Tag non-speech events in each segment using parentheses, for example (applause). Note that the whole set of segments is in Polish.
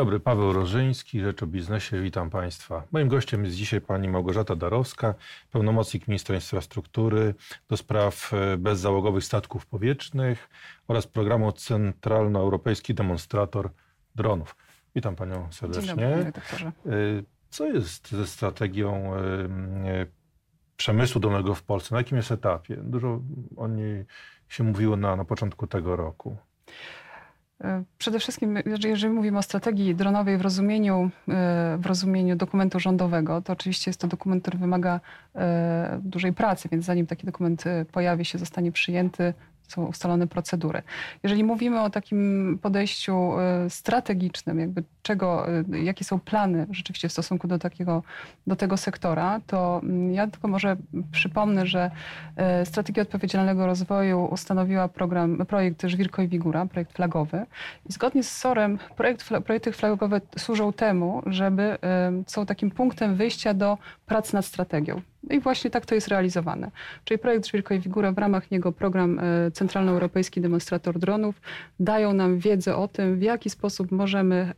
dobry, Paweł Rożyński, Rzecz o Biznesie, witam Państwa. Moim gościem jest dzisiaj pani Małgorzata Darowska, pełnomocnik ministra infrastruktury do spraw e, bezzałogowych statków powietrznych oraz programu Centralnoeuropejski Demonstrator Dronów. Witam Panią serdecznie. Dzień dobry, doktorze. E, co jest ze strategią e, przemysłu dolnego w Polsce? Na jakim jest etapie? Dużo o niej się mówiło na, na początku tego roku. Przede wszystkim, jeżeli mówimy o strategii dronowej w rozumieniu, e, w rozumieniu dokumentu rządowego, to oczywiście jest to dokument, który wymaga e, dużej pracy, więc zanim taki dokument e, pojawi się, zostanie przyjęty, są ustalone procedury. Jeżeli mówimy o takim podejściu y, strategicznym, jakby czego, y, jakie są plany rzeczywiście w stosunku do, takiego, do tego sektora, to mm, ja tylko może przypomnę, że y, Strategia Odpowiedzialnego Rozwoju ustanowiła program, projekt Żwirko i Wigura, projekt flagowy. I zgodnie z SOR-em projekt, projekty flagowe służą temu, żeby są takim punktem wyjścia do prac nad strategią. I właśnie tak to jest realizowane. Czyli projekt Żwirko i Wigura, w ramach niego program e, Centralnoeuropejski Demonstrator Dronów dają nam wiedzę o tym, w jaki sposób możemy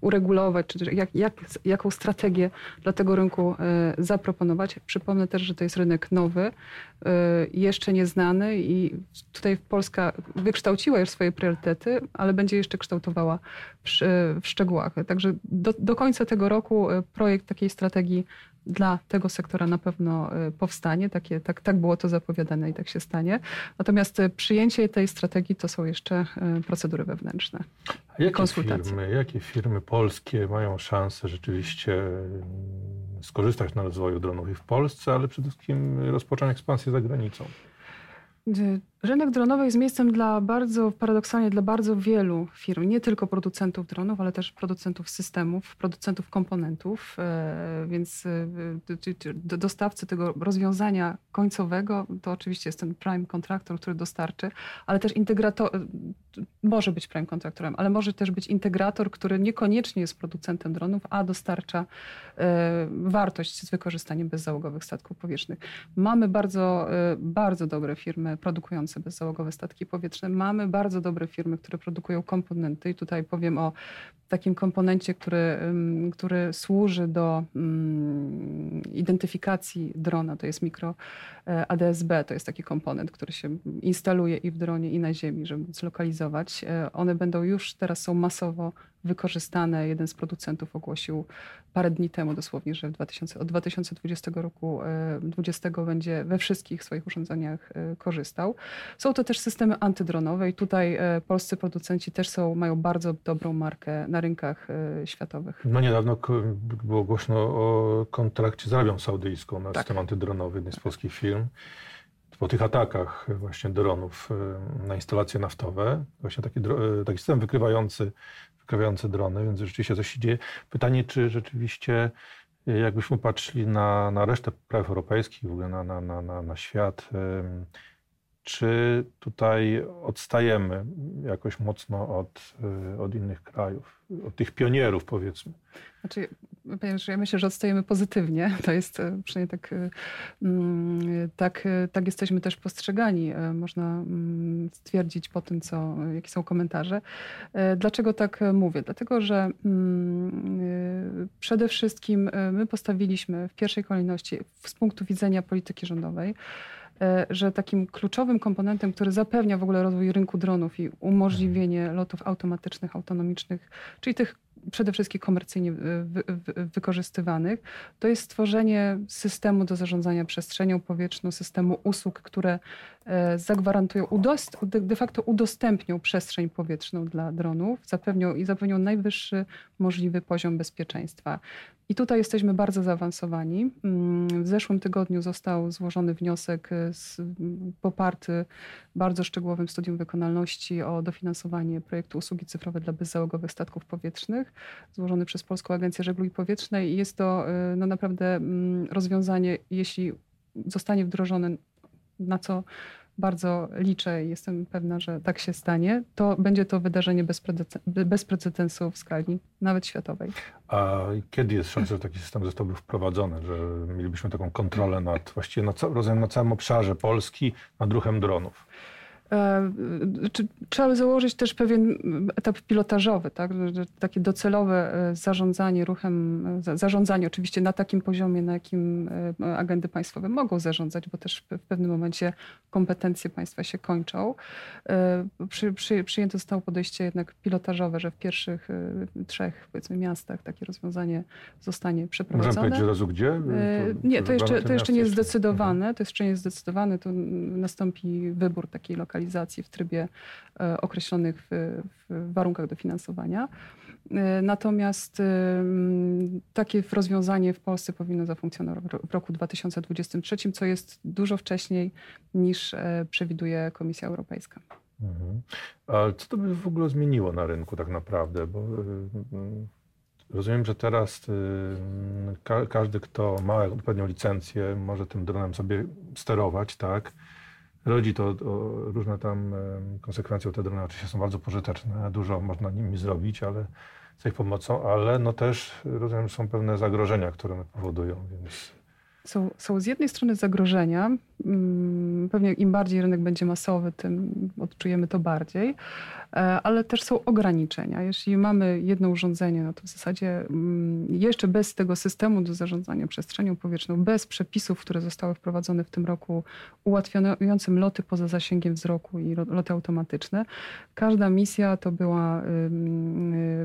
uregulować, czy jak, jak, jaką strategię dla tego rynku e, zaproponować. Przypomnę też, że to jest rynek nowy, e, jeszcze nieznany i tutaj Polska wykształciła już swoje priorytety, ale będzie jeszcze kształtowała w, w szczegółach. Także do, do końca tego roku projekt takiej strategii dla tego sektora na pewno y, powstanie. Takie, tak, tak było to zapowiadane i tak się stanie. Natomiast y, przyjęcie tej strategii to są jeszcze y, procedury wewnętrzne. A jakie konsultacje. Firmy, jakie firmy polskie mają szansę rzeczywiście mm, skorzystać na rozwoju dronów i w Polsce, ale przede wszystkim rozpocząć ekspansję za granicą? Rynek dronowy jest miejscem dla bardzo, paradoksalnie dla bardzo wielu firm, nie tylko producentów dronów, ale też producentów systemów, producentów komponentów, e, więc e, dostawcy tego rozwiązania końcowego to oczywiście jest ten prime kontraktor, który dostarczy, ale też integrator, może być prime kontraktorem, ale może też być integrator, który niekoniecznie jest producentem dronów, a dostarcza e, wartość z wykorzystaniem bezzałogowych statków powietrznych. Mamy bardzo, bardzo dobre firmy produkujące produkujące bezzałogowe statki powietrzne. Mamy bardzo dobre firmy, które produkują komponenty i tutaj powiem o takim komponencie, który, który służy do identyfikacji drona. To jest mikro e, ADSB, to jest taki komponent, który się instaluje i w dronie, i na ziemi, żeby zlokalizować. E, one będą już teraz są masowo wykorzystane. Jeden z producentów ogłosił parę dni temu dosłownie, że w 2000, od 2020 roku 20 e, będzie we wszystkich swoich urządzeniach korzystał. Są to też systemy antydronowe i tutaj polscy producenci też są, mają bardzo dobrą markę na rynkach e, światowych. No niedawno było głośno o kontrakcie z Arabią Saudyjską na tak. system antydronowy jednej z polskich firm. Po tych atakach właśnie dronów e, na instalacje naftowe, właśnie taki, e, taki system wykrywający, wykrywający drony, więc rzeczywiście coś się dzieje. Pytanie, czy rzeczywiście jakbyśmy patrzyli na, na resztę krajów europejskich, w ogóle na, na, na, na świat, czy tutaj odstajemy jakoś mocno od, y, od innych krajów, od tych pionierów powiedzmy? Znaczy, ja myślę, że odstajemy pozytywnie. (laughs) To jest y, przynajmniej tak, y, mm, tak, tak jesteśmy też postrzegani. Można mm, stwierdzić po tym, co, jakie są komentarze. Dlaczego tak mówię? Dlatego, że mm, przede wszystkim my postawiliśmy w pierwszej kolejności z punktu widzenia polityki rządowej że takim kluczowym komponentem, który zapewnia w ogóle rozwój rynku dronów i umożliwienie lotów automatycznych, autonomicznych, czyli tych przede wszystkim komercyjnie wykorzystywanych, to jest stworzenie systemu do zarządzania przestrzenią powietrzną, systemu usług, które e, zagwarantują, de facto udostępnią przestrzeń powietrzną dla dronów, zapewnią i zapewnią najwyższy możliwy poziom bezpieczeństwa. I tutaj jesteśmy bardzo zaawansowani. Mm, w zeszłym tygodniu został złożony wniosek e, z, poparty bardzo szczegółowym studium wykonalności o dofinansowanie projektu usługi cyfrowe dla bezzałogowych statków powietrznych, złożony przez Polską Agencję Żeglugi Powietrznej. I jest to e, no, naprawdę mm, rozwiązanie, jeśli zostanie wdrożone, na co bardzo liczę i jestem pewna, że tak się stanie, to będzie to wydarzenie bez precedensu w skali nawet światowej. A kiedy jest szansa, że taki system zostałby wprowadzony, że mielibyśmy taką kontrolę nad właściwie na, rozumiem, na całym obszarze Polski nad ruchem dronów? Czy trzeba założyć też pewien etap pilotażowy, tak? takie docelowe zarządzanie ruchem, zarządzanie oczywiście na takim poziomie, na jakim agendy państwowe mogą zarządzać, bo też w pewnym momencie kompetencje państwa się kończą. Przy, przy, przyjęto zostało podejście jednak pilotażowe, że w pierwszych trzech powiedzmy miastach takie rozwiązanie zostanie przeprowadzone. Możemy powiedzieć od razu gdzie? To, nie, to jeszcze, to jeszcze nie jest zdecydowane. To jeszcze nie jest zdecydowane. To nastąpi wybór takiej lokalizacji w trybie e, określonych w, w warunkach dofinansowania. E, natomiast takie rozwiązanie w Polsce powinno zafunkcjonować w roku 2023, co jest dużo wcześniej niż e, przewiduje Komisja Europejska. Mhm. A co to by w ogóle zmieniło na rynku tak naprawdę? Bo rozumiem, że teraz każdy, kto ma odpowiednią licencję, może tym dronem sobie sterować, tak? Rodzi to różne tam konsekwencje. Te drony oczywiście są bardzo pożyteczne, dużo można nimi zrobić, ale z ich pomocą, ale no też rozumiem, są pewne zagrożenia, które one powodują, więc... Są, są z jednej strony zagrożenia, mm, pewnie im bardziej rynek będzie masowy, tym odczujemy to bardziej, ale też są ograniczenia. Jeśli mamy jedno urządzenie, no to w zasadzie mm, jeszcze bez tego systemu do zarządzania przestrzenią powietrzną, bez przepisów, które zostały wprowadzone w tym roku, ułatwiającym loty poza zasięgiem wzroku i loty automatyczne, każda misja to była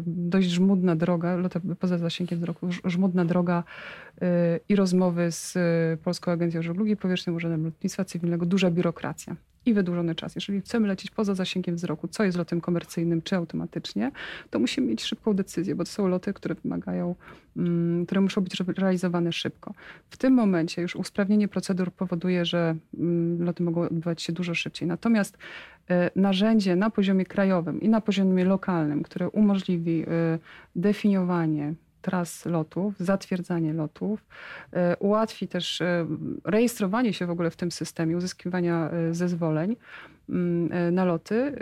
dość żmudna droga, loty poza zasięgiem wzroku, żmudna droga y, i rozmowy z Polską Agencją Żeglugi Powietrznej, Urzędem Lotnictwa Cywilnego, duża biurokracja i wydłużony czas. Jeżeli chcemy lecieć poza zasięgiem wzroku, co jest lotem komercyjnym czy automatycznie, to musimy mieć szybką decyzję, bo to są loty, które wymagają, mm, które muszą być realizowane szybko. W tym momencie już usprawnienie procedur powoduje, że mm, loty mogą odbywać się dużo szybciej. Natomiast e, narzędzie na poziomie krajowym i na poziomie lokalnym, które umożliwi e, definiowanie, tras lotów, zatwierdzanie lotów, e, ułatwi też e, rejestrowanie się w ogóle w tym systemie, uzyskiwania e, zezwoleń mm, na loty,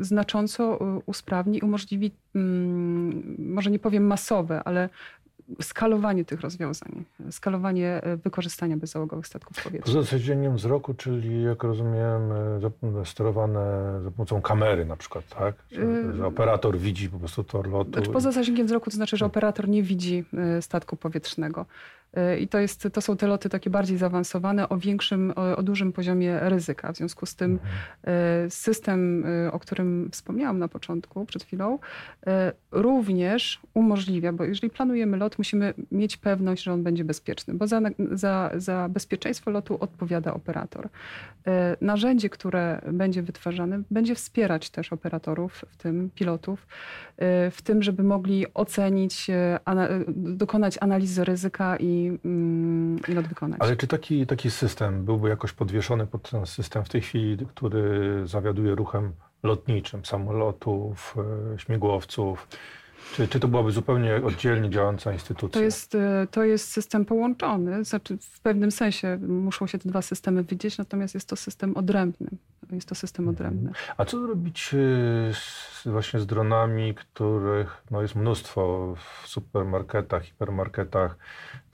znacząco usprawni umożliwi, mm, może nie powiem masowe, ale skalowanie tych rozwiązań, skalowanie e, wykorzystania bezzałogowych statków powietrznych. Poza zasięgiem wzroku, czyli jak rozumiem, e, sterowane za pomocą kamery na przykład, tak? Że y, operator widzi po prostu tor lotu. Znaczy, poza zasięgiem wzroku to znaczy, że operator nie widzi e, statku powietrznego. I to, jest, to są te loty takie bardziej zaawansowane, o większym, o, o dużym poziomie ryzyka. W związku z tym mhm. e, system, e, o którym wspomniałam na początku, przed chwilą, e, również umożliwia, bo jeżeli planujemy lot, musimy mieć pewność, że on będzie bezpieczny, bo za, za, za bezpieczeństwo lotu odpowiada operator. Narzędzie, które będzie wytwarzane, będzie wspierać też operatorów, w tym pilotów, w tym, żeby mogli ocenić, dokonać analizy ryzyka i Mm, i, wykonać. Ale czy taki, taki system byłby jakoś podwieszony pod ten system w tej chwili, który zawiaduje ruchem lotniczym, samolotów, e, śmigłowców? Czy, czy to byłaby zupełnie oddzielnie działająca instytucja? To jest, e, to jest system połączony, znaczy w pewnym sensie muszą się te dwa systemy widzieć, natomiast jest to system odrębny. Jest to system mhm. odrębny. A co zrobić e, z, właśnie z dronami, których no, jest mnóstwo w supermarketach, hipermarketach,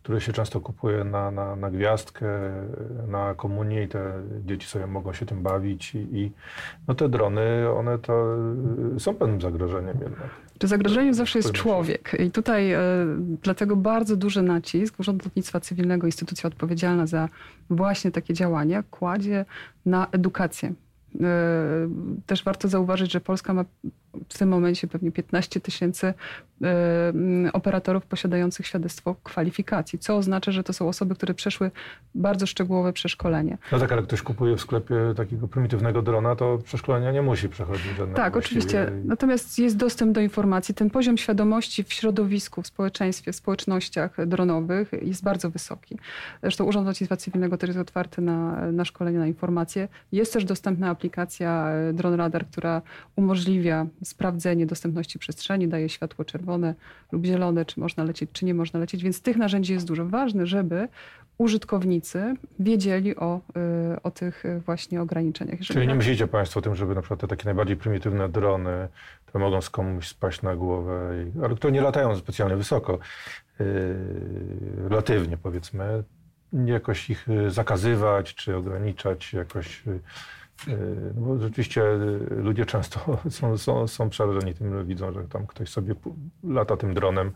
które się często kupuje na, na, na gwiazdkę, na komunię i te dzieci sobie mogą się tym bawić i, i no te drony, one to y, są pewnym zagrożeniem jednak. Czy zagrożeniem zawsze jest człowiek i tutaj y, dlatego bardzo duży nacisk Urząd Lotnictwa Cywilnego, instytucja odpowiedzialna za właśnie takie działania, kładzie na edukację. Y, też warto zauważyć, że Polska ma w tym momencie pewnie 15 tysięcy operatorów posiadających świadectwo kwalifikacji, co oznacza, że to są osoby, które przeszły bardzo szczegółowe przeszkolenie. No tak, ale ktoś kupuje w sklepie takiego prymitywnego drona, to przeszkolenia nie musi przechodzić żadnego. Tak, oczywiście. Natomiast jest dostęp do informacji. Ten poziom świadomości w środowisku, w społeczeństwie, w społecznościach dronowych jest bardzo wysoki. Zresztą Urząd Lotnictwa Cywilnego też jest otwarty na, na szkolenia, na informacje. Jest też dostępna aplikacja e, Drone Radar, która umożliwia sprawdzenie dostępności przestrzeni, daje światło czerwone, lub zielone, czy można lecieć, czy nie można lecieć. Więc tych narzędzi jest dużo. Ważne, żeby użytkownicy wiedzieli o, y, o tych właśnie ograniczeniach. Czyli nie myślicie Państwo o tym, żeby na przykład te takie najbardziej prymitywne drony, które mogą z komuś spaść na głowę, ale które nie latają specjalnie wysoko, yy, relatywnie powiedzmy, jakoś ich y, zakazywać, czy ograniczać jakoś y, no bo rzeczywiście ludzie często (laughs) są, są, są przerażeni tym, widzą, że tam ktoś sobie lata tym dronem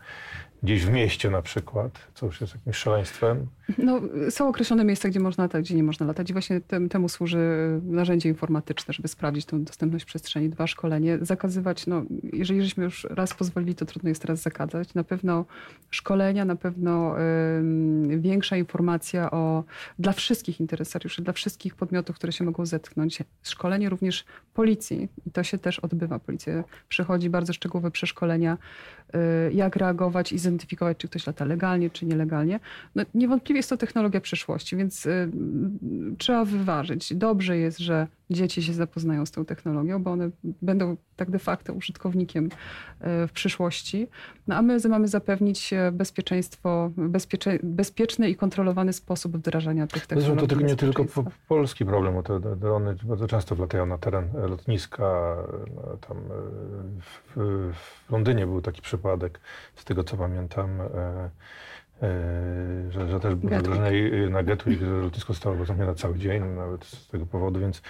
gdzieś w mieście na przykład, co już jest jakimś szaleństwem. No, są określone miejsca, gdzie można latać, gdzie nie można latać i właśnie tem, temu służy narzędzie informatyczne, żeby sprawdzić tę dostępność przestrzeni. Dwa, szkolenie. Zakazywać, no, jeżeli żeśmy już raz pozwolili, to trudno jest teraz zakazać. Na pewno szkolenia, na pewno y, większa informacja o, dla wszystkich interesariuszy, dla wszystkich podmiotów, które się mogą zetknąć. Szkolenie również policji i to się też odbywa. Policja przechodzi bardzo szczegółowe przeszkolenia, y, jak reagować i zidentyfikować, czy ktoś lata legalnie, czy nielegalnie. No, niewątpliwie jest to technologia przyszłości, więc y, trzeba wyważyć. Dobrze jest, że dzieci się zapoznają z tą technologią, bo one będą tak de facto użytkownikiem y, w przyszłości. No, a my mamy zapewnić bezpieczeństwo, bezpiecze, bezpieczny i kontrolowany sposób wdrażania tych technologii. Zresztą to nie tylko polski problem, bo te drony bardzo często wlatają na teren lotniska. No, tam w, w Londynie był taki przypadek, z tego co pamiętam, e, e, że, że też zagrożenie na Gatwick, że lotnisko zostało zamknięte na cały dzień, nawet z tego powodu, więc,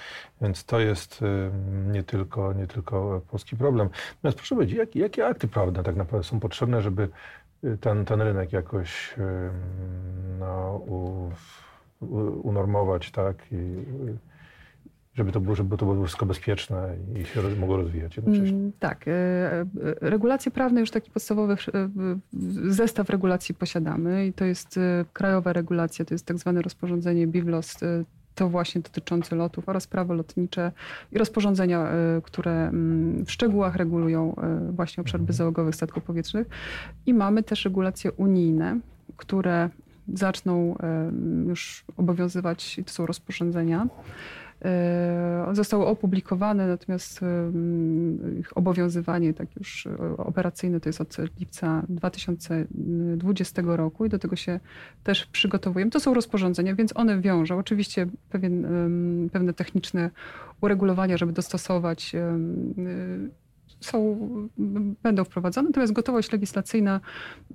więc to jest e, nie tylko, nie tylko polski problem. Natomiast proszę powiedzieć, jak, jakie akty prawne tak naprawdę są potrzebne, żeby ten, ten rynek jakoś no, u, unormować, tak? I, żeby to było, żeby to było wszystko bezpieczne i się mogło rozwijać jednocześnie. Mm, tak. E, e, regulacje prawne, już taki podstawowy e, zestaw regulacji posiadamy i to jest krajowa regulacja, to jest tak zwane rozporządzenie BIWLOS, to właśnie dotyczące lotów oraz prawo lotnicze i rozporządzenia, które mm, w szczegółach regulują właśnie obszar mhm. bezzałogowych statków powietrznych. I mamy też regulacje unijne, które zaczną już obowiązywać, to są rozporządzenia E, zostały opublikowane, natomiast e, ich obowiązywanie tak już operacyjne to jest od lipca 2020 roku i do tego się też przygotowujemy. To są rozporządzenia, więc one wiążą oczywiście pewien, pewne techniczne uregulowania, żeby dostosować są, będą wprowadzone, natomiast gotowość legislacyjna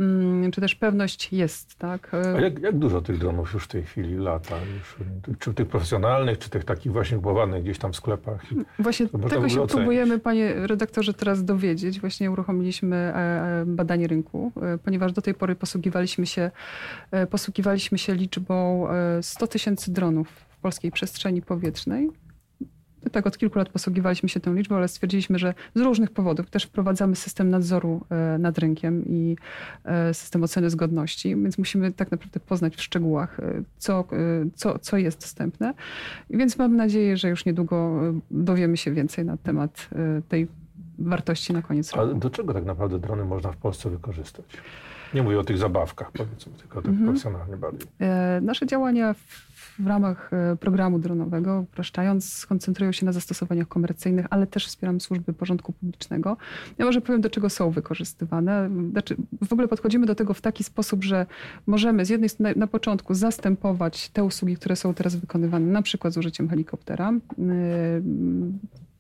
mm, czy też pewność jest. Tak? A jak, jak dużo tych dronów już w tej chwili lata? Już, czy tych profesjonalnych, czy tych takich właśnie kupowanych gdzieś tam w sklepach? Właśnie tego się próbujemy, panie redaktorze, teraz dowiedzieć. Właśnie uruchomiliśmy e, e, badanie rynku, e, ponieważ do tej pory posługiwaliśmy się, posługiwaliśmy się liczbą 100 tysięcy dronów w polskiej przestrzeni powietrznej tak od kilku lat posługiwaliśmy się tą liczbą, ale stwierdziliśmy, że z różnych powodów też wprowadzamy system nadzoru e, nad rynkiem i e, system oceny zgodności, więc musimy tak naprawdę poznać w szczegółach, e, co, co, co jest dostępne. Więc mam nadzieję, że już niedługo dowiemy się więcej na temat tej wartości na koniec roku. A do czego tak naprawdę drony można w Polsce wykorzystać? Nie mówię o tych zabawkach, powiedzmy, tylko tak mhm. profesjonalnie bardziej. Nasze działania w ramach e, programu dronowego, upraszczając, skoncentrują się na zastosowaniach komercyjnych, ale też wspieramy służby porządku publicznego. Ja może powiem, do czego są wykorzystywane. Znaczy, w ogóle podchodzimy do tego w taki sposób, że możemy z jednej strony na początku zastępować te usługi, które są teraz wykonywane, na przykład z użyciem helikoptera. E,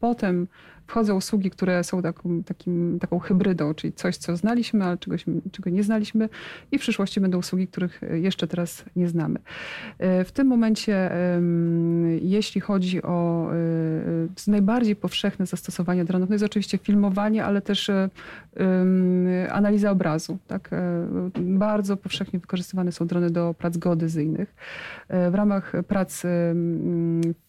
potem wchodzą usługi, które są taką, takim, taką hybrydą, czyli coś, co znaliśmy, ale czegoś, czego nie znaliśmy i w przyszłości będą usługi, których jeszcze teraz nie znamy. E, w tym momencie, jeśli chodzi o e, najbardziej powszechne zastosowanie dronów, to jest oczywiście filmowanie, ale też e, analiza obrazu. Tak? Bardzo powszechnie wykorzystywane są drony do prac geodezyjnych. W ramach prac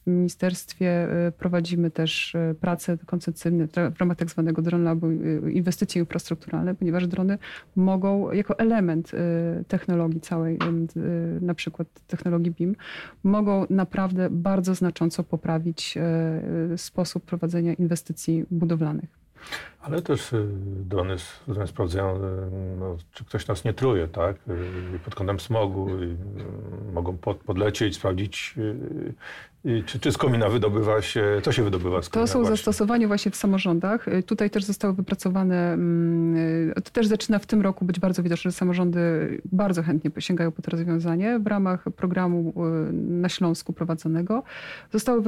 w ministerstwie prowadzimy też pracę koncepcyjne w ramach tak zwanego Drone Labu y, inwestycje infrastrukturalne, ponieważ drony mogą jako element y, technologii całej, y, na przykład technologii BIM, mogą naprawdę bardzo znacząco poprawić sposób prowadzenia inwestycji budowlanych. Ale też y, drony sprawdzają, y, no, czy ktoś nas nie truje, tak? Y, pod kątem smogu. Mogą pod, podlecieć, sprawdzić, czy, czy z komina wydobywa się, co się wydobywa z komina. To są właśnie. zastosowania właśnie w samorządach. Tutaj też zostały wypracowane, mm, to też zaczyna w tym roku być bardzo widoczne, że samorządy bardzo chętnie sięgają po to rozwiązanie. W ramach programu na Śląsku prowadzonego zostały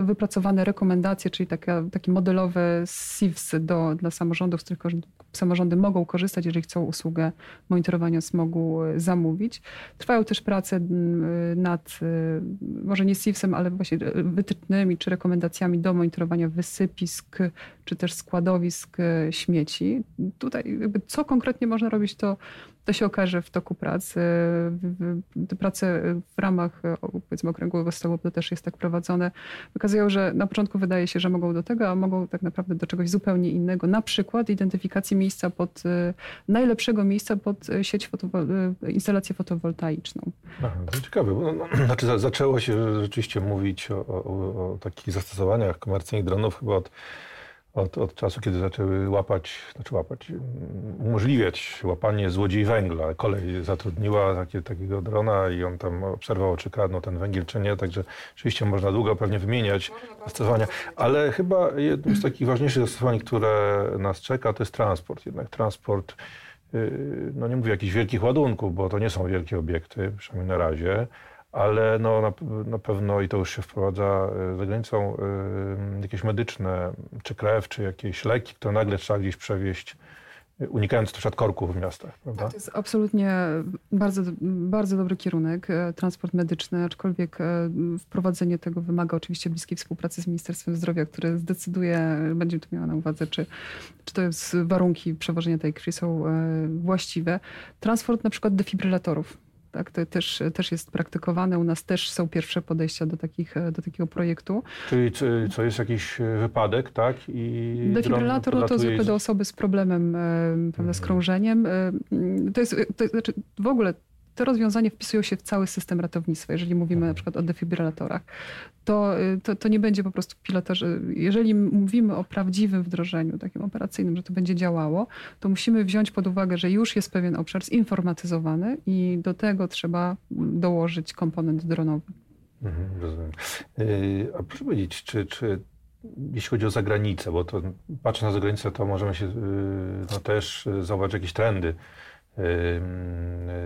wypracowane rekomendacje, czyli taka, takie modelowe SIVS do, dla samorządów, z których samorządy mogą korzystać, jeżeli chcą usługę monitorowania smogu zamówić. Trwają też prace nad, może nie SIFS-em, ale właśnie wytycznymi czy rekomendacjami do monitorowania wysypisk czy też składowisk śmieci. Tutaj co konkretnie można robić, to to się okaże w toku pracy. Te prace w ramach powiedzmy okręgłego stołu to też jest tak prowadzone. Wykazują, że na początku wydaje się, że mogą do tego, a mogą tak naprawdę do czegoś zupełnie innego. Na przykład identyfikacji miejsca pod, najlepszego miejsca pod sieć fotowol instalację fotowoltaiczną. Aha, to ciekawe. Bo, no, (clears throat) znaczy zaczęło się rzeczywiście mówić o, o, o takich zastosowaniach komercyjnych dronów chyba od od, od czasu, kiedy zaczęły łapać, znaczy łapać, mm, umożliwiać łapanie złodziei węgla. Kolej zatrudniła takie, takiego drona i on tam obserwował, czy kradną ten węgiel, czy nie. Także oczywiście można długo pewnie wymieniać zastosowania, ale chyba jednym z takich ważniejszych zastosowań, które nas czeka, to jest transport. Jednak transport, y, no nie mówię jakichś wielkich ładunków, bo to nie są wielkie obiekty, przynajmniej na razie, ale no, na, na, pewno i to już się wprowadza e, za granicą y, jakieś medyczne, czy krew, czy jakieś leki, które nagle trzeba gdzieś przewieźć, e, unikając przykład korków w miastach. Prawda? Tak, to jest absolutnie bardzo, bardzo dobry kierunek, transport medyczny, aczkolwiek wprowadzenie tego wymaga oczywiście bliskiej współpracy z Ministerstwem Zdrowia, które zdecyduje, będzie to miało na uwadze, czy, czy to jest warunki przewożenia tej krwi są właściwe. Transport na przykład defibrylatorów tak? To też, też jest praktykowane. U nas też są pierwsze podejścia do, takich, do takiego projektu. Czyli co jest jakiś wypadek, tak? I Defibrylator no to zwykle do osoby z problemem, prawda, z mhm. krążeniem. To jest, to, znaczy w ogóle te rozwiązania wpisują się w cały system ratownictwa. Jeżeli mówimy na mhm. przykład o defibrylatorach, to, y, to, to, nie będzie po prostu pilotaż. Jeżeli mówimy o prawdziwym wdrożeniu, takim operacyjnym, że to będzie działało, to musimy wziąć pod uwagę, że już jest pewien obszar zinformatyzowany i do tego trzeba dołożyć komponent dronowy. Mhm, rozumiem. Y, a proszę powiedzieć, czy, czy jeśli chodzi o zagranicę, bo to patrząc na zagranicę, to możemy się y, no, też zauważyć jakieś trendy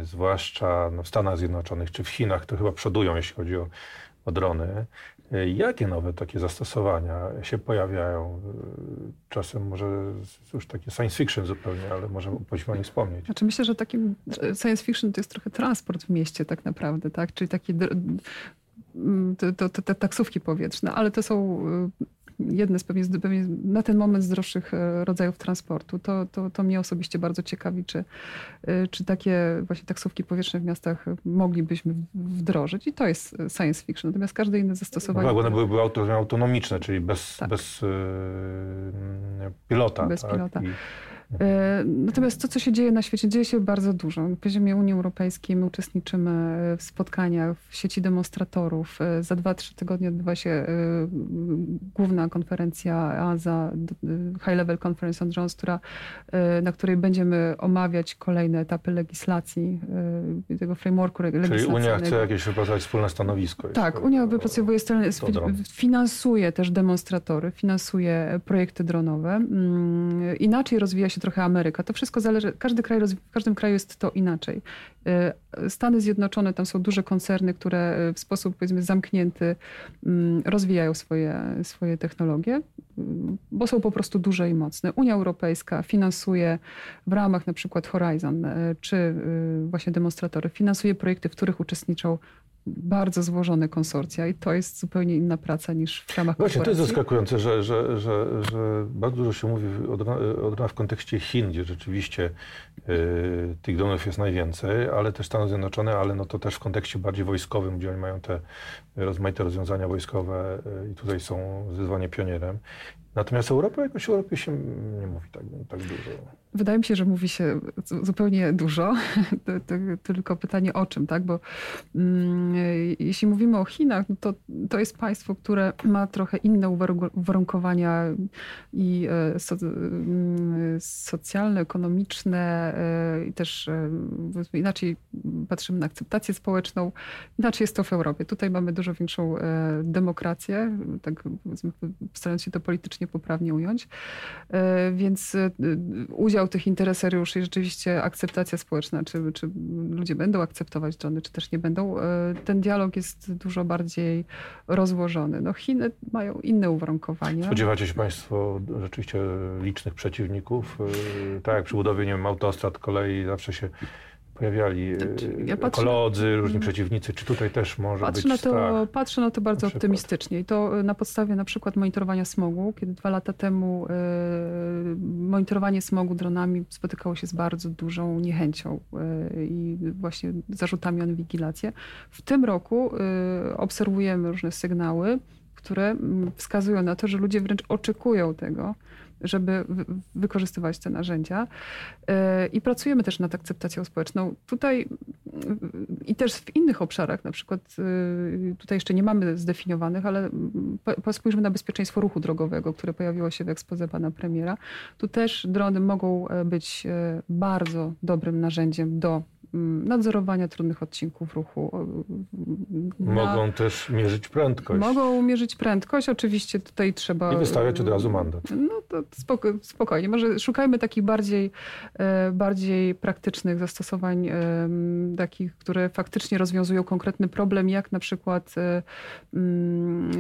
zwłaszcza no, w Stanach Zjednoczonych czy w Chinach, to chyba przodują, jeśli chodzi o, o drony. Jakie nowe takie zastosowania się pojawiają? Czasem może już takie science fiction zupełnie, ale może powinniśmy o nich wspomnieć. Znaczy myślę, że takim science fiction to jest trochę transport w mieście tak naprawdę, tak? Czyli takie to, to, to, te taksówki powietrzne, ale to są jedne z pewnie, pewnie na ten moment z droższych e, rodzajów transportu. To, to, to mnie osobiście bardzo ciekawi, czy, e, czy takie właśnie taksówki powietrzne w miastach moglibyśmy wdrożyć. I to jest science fiction. Natomiast każde inne zastosowanie... No tak, one byłyby autonomiczne, czyli bez, tak. bez yy, pilota. Bez tak? pilota. I... E, natomiast to, co się dzieje na świecie, dzieje się bardzo dużo. Na poziomie Unii Europejskiej my uczestniczymy w spotkaniach w sieci demonstratorów. E, za dwa, trzy tygodnie odbywa się e, główna konferencja AZA, High Level Conference on Drones, która, na której będziemy omawiać kolejne etapy legislacji, tego frameworku legislacyjnego. Czyli Unia chce jakieś wypracować wspólne stanowisko. Tak, Unia wypracowuje, finansuje też demonstratory, finansuje projekty dronowe. Mm, inaczej rozwija się się trochę Ameryka. To wszystko zależy, każdy kraj, w każdym kraju jest to inaczej. Y, Stany Zjednoczone, tam są duże koncerny, które w sposób powiedzmy zamknięty mm, rozwijają swoje, swoje technologie, y, bo są po prostu duże i mocne. Unia Europejska finansuje w ramach na przykład Horizon, y, czy właśnie demonstratory, finansuje projekty, w których uczestniczą bardzo złożone konsorcja i to jest zupełnie inna praca niż w ramach Właśnie, to jest zaskakujące, że, że, że, że bardzo dużo się mówi od, od w kontekście Chin, gdzie rzeczywiście y, tych dronów jest najwięcej, ale też Stany Zjednoczone, ale no to też w kontekście bardziej wojskowym, gdzie oni mają te rozmaite rozwiązania wojskowe y, i tutaj są zdecydowanie pionierem. Natomiast Europa, jakoś Europie się nie mówi tak, tak dużo. Wydaje mi się, że mówi się zupełnie dużo, (laughs) tylko pytanie o czym, tak? Bo mm, jeśli mówimy o Chinach, no to, to jest państwo, które ma trochę inne uwarunkowania i e, so, mm, socjalne, ekonomiczne e, i też e, inaczej patrzymy na akceptację społeczną. Inaczej jest to w Europie. Tutaj mamy dużo większą demokrację, tak starając się to politycznie poprawnie ująć. Więc udział tych interesariuszy i rzeczywiście akceptacja społeczna, czy, czy ludzie będą akceptować drony, czy też nie będą, ten dialog jest dużo bardziej rozłożony. No Chiny mają inne uwarunkowania. Spodziewacie się Państwo rzeczywiście licznych przeciwników? Tak jak przy budowie nie wiem, autostrad, kolei zawsze się pojawiali znaczy, ja ekolodzy, różni mm. przeciwnicy. Czy tutaj też może patrzę być na to, strach? Patrzę na to bardzo na optymistycznie. I to na podstawie na przykład monitorowania smogu, kiedy dwa lata temu y, monitorowanie smogu dronami spotykało się z bardzo dużą niechęcią y, i właśnie zarzutami o inwigilację. W tym roku y, obserwujemy różne sygnały, które mm, wskazują na to, że ludzie wręcz oczekują tego, żeby wykorzystywać te narzędzia. E, I pracujemy też nad akceptacją społeczną. Tutaj i też w innych obszarach, na przykład e, tutaj jeszcze nie mamy zdefiniowanych, ale spójrzmy na bezpieczeństwo ruchu drogowego, które pojawiło się w ekspoze pana premiera. Tu też drony mogą e, być bardzo dobrym narzędziem do nadzorowania trudnych odcinków ruchu. Mogą na... też mierzyć prędkość. Mogą mierzyć prędkość, oczywiście tutaj trzeba... I wystawiać od razu mandat. No to spoko, spokojnie. Może szukajmy takich bardziej, e, bardziej praktycznych zastosowań, takich, które faktycznie rozwiązują konkretny problem, jak na przykład e, mm, e,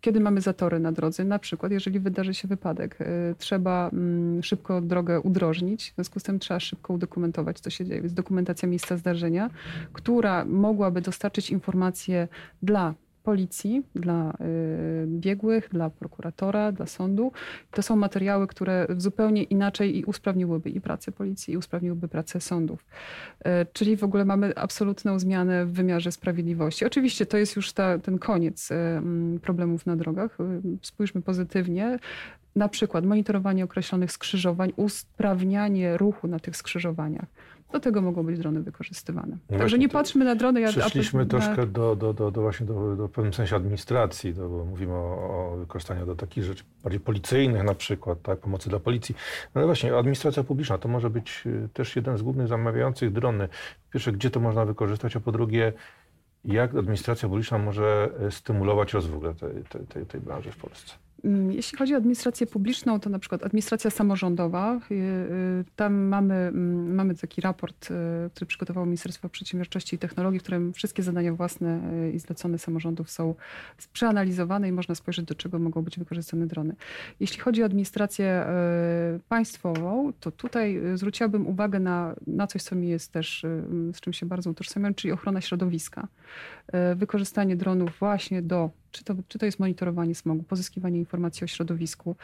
kiedy mamy zatory na drodze, na przykład jeżeli wydarzy się wypadek, trzeba mm, szybko drogę udrożnić, w związku z tym trzeba szybko udokumentować, co się dzieje. Więc dokument dokumentacja miejsca zdarzenia, która mogłaby dostarczyć informacje dla policji, dla y, biegłych, dla prokuratora, dla sądu. To są materiały, które zupełnie inaczej i usprawniłyby i pracę policji, i usprawniłyby pracę sądów. Y, czyli w ogóle mamy absolutną zmianę w wymiarze sprawiedliwości. Oczywiście to jest już ta, ten koniec y, mm, problemów na drogach. Spójrzmy pozytywnie na przykład monitorowanie określonych skrzyżowań, usprawnianie ruchu na tych skrzyżowaniach. Do tego mogą być drony wykorzystywane. No Także nie patrzmy na drony. Jak Przeszliśmy na... troszkę do, do, do, do, właśnie do, do pewnym sensie administracji, to, bo mówimy o, o wykorzystaniu do takich rzeczy bardziej policyjnych na przykład, tak, pomocy dla policji. No ale właśnie administracja publiczna to może być y, też jeden z głównych zamawiających drony. Po pierwsze, gdzie to można wykorzystać, a po drugie, jak administracja publiczna może y, stymulować rozwój tej, tej, tej branży w Polsce? Mm, jeśli chodzi o administrację publiczną, to na przykład administracja samorządowa. Y, y, tam mamy, mm, mamy taki raport, y, który przygotowało Ministerstwo Przedsiębiorczości i Technologii, w którym wszystkie zadania własne i zlecone samorządów są przeanalizowane i można spojrzeć, do czego mogą być wykorzystane drony. Jeśli chodzi o administrację państwową, to tutaj zwróciłabym uwagę na, na coś, co mi jest też, z czym się bardzo utożsamiam, czyli ochrona środowiska. Wykorzystanie dronów właśnie do czy to, czy to jest monitorowanie smogu, pozyskiwanie informacji o środowisku.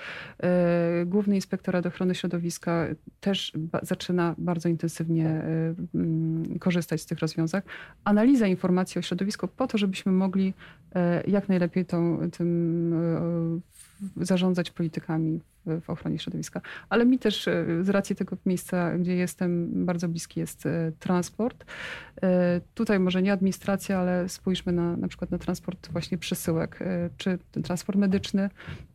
E, Główny Inspektorat Ochrony Środowiska też zaczyna bardzo intensywnie e, mm, korzystać z tych rozwiązań. Analiza informacji o środowisku po to, żebyśmy mogli e, jak najlepiej tą, tym zarządzać politykami w ochronie środowiska. Ale mi też e, z racji tego miejsca, gdzie jestem, bardzo bliski jest e, transport. E, tutaj może nie administracja, ale spójrzmy na, na przykład na transport właśnie przesyłek, czy ten transport medyczny,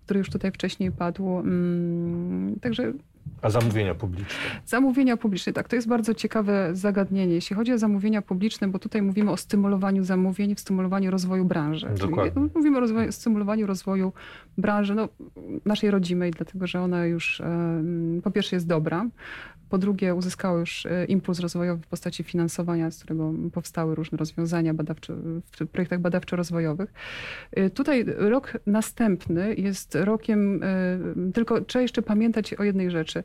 który już tutaj wcześniej padł. Mm, także a zamówienia publiczne? Zamówienia publiczne, tak. To jest bardzo ciekawe zagadnienie. Jeśli chodzi o zamówienia publiczne, bo tutaj mówimy o stymulowaniu zamówień, w stymulowaniu rozwoju branży. Dokładnie. Czyli mówimy o rozwoju, stymulowaniu rozwoju branży no, naszej rodzimej, dlatego że ona już po pierwsze jest dobra, po drugie, uzyskało już e, impuls rozwojowy w postaci finansowania, z którego powstały różne rozwiązania badawcze, w projektach badawczo-rozwojowych. E, tutaj rok następny jest rokiem, e, tylko trzeba jeszcze pamiętać o jednej rzeczy.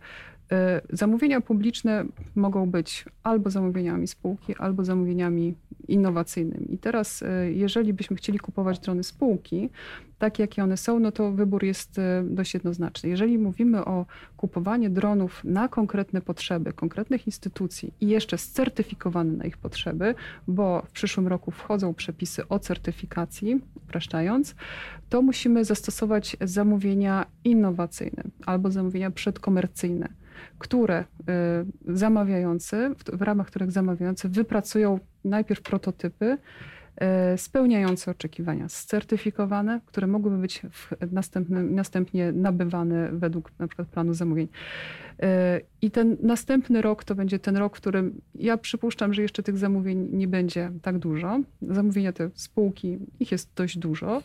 Zamówienia publiczne mogą być albo zamówieniami spółki, albo zamówieniami innowacyjnymi. I teraz, jeżeli byśmy chcieli kupować drony spółki, takie jakie one są, no to wybór jest e, dość jednoznaczny. Jeżeli mówimy o kupowaniu dronów na konkretne potrzeby konkretnych instytucji i jeszcze scertyfikowane na ich potrzeby, bo w przyszłym roku wchodzą przepisy o certyfikacji, upraszczając, to musimy zastosować zamówienia innowacyjne albo zamówienia przedkomercyjne które y, zamawiający, w ramach których zamawiający wypracują najpierw prototypy, spełniające oczekiwania, certyfikowane, które mogłyby być następnie nabywane według na przykład planu zamówień. E, I ten następny rok to będzie ten rok, w którym ja przypuszczam, że jeszcze tych zamówień nie będzie tak dużo. Zamówienia te spółki, ich jest dość dużo.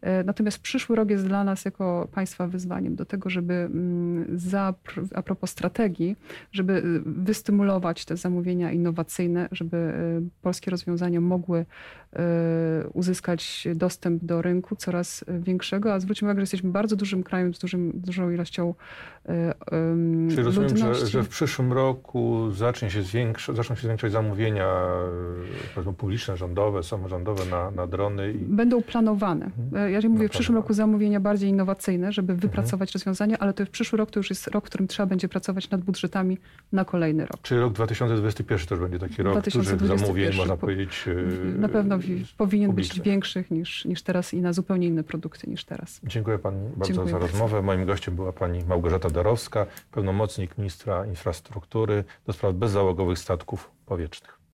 E, natomiast przyszły rok jest dla nas jako państwa wyzwaniem do tego, żeby mm, za, a propos strategii, żeby y, wystymulować te zamówienia innowacyjne, żeby y, polskie rozwiązania mogły uzyskać dostęp do rynku coraz większego, a zwróćmy uwagę, że jesteśmy bardzo dużym krajem z dużym, dużą ilością Czyli rozumiem, że, że, w przyszłym roku zacznie się zwiększa, zaczną się zwiększać zamówienia publiczne, rządowe, samorządowe na, na drony. I... Będą planowane. Mhm. Ja mówię w przyszłym roku zamówienia bardziej innowacyjne, żeby mhm. wypracować mhm. rozwiązania, ale to w przyszły rok to już jest rok, w którym trzeba będzie pracować nad budżetami na kolejny rok. Czyli rok 2021 też będzie taki rok dużych zamówień, można powiedzieć. Na pewno powinien być większy niż, niż teraz i na zupełnie inne produkty niż teraz. Dziękuję Pani bardzo Dziękuję za bardzo. rozmowę. Moim gościem była Pani Małgorzata Darowska, pełnomocnik ministra infrastruktury do spraw bezzałogowych statków powietrznych.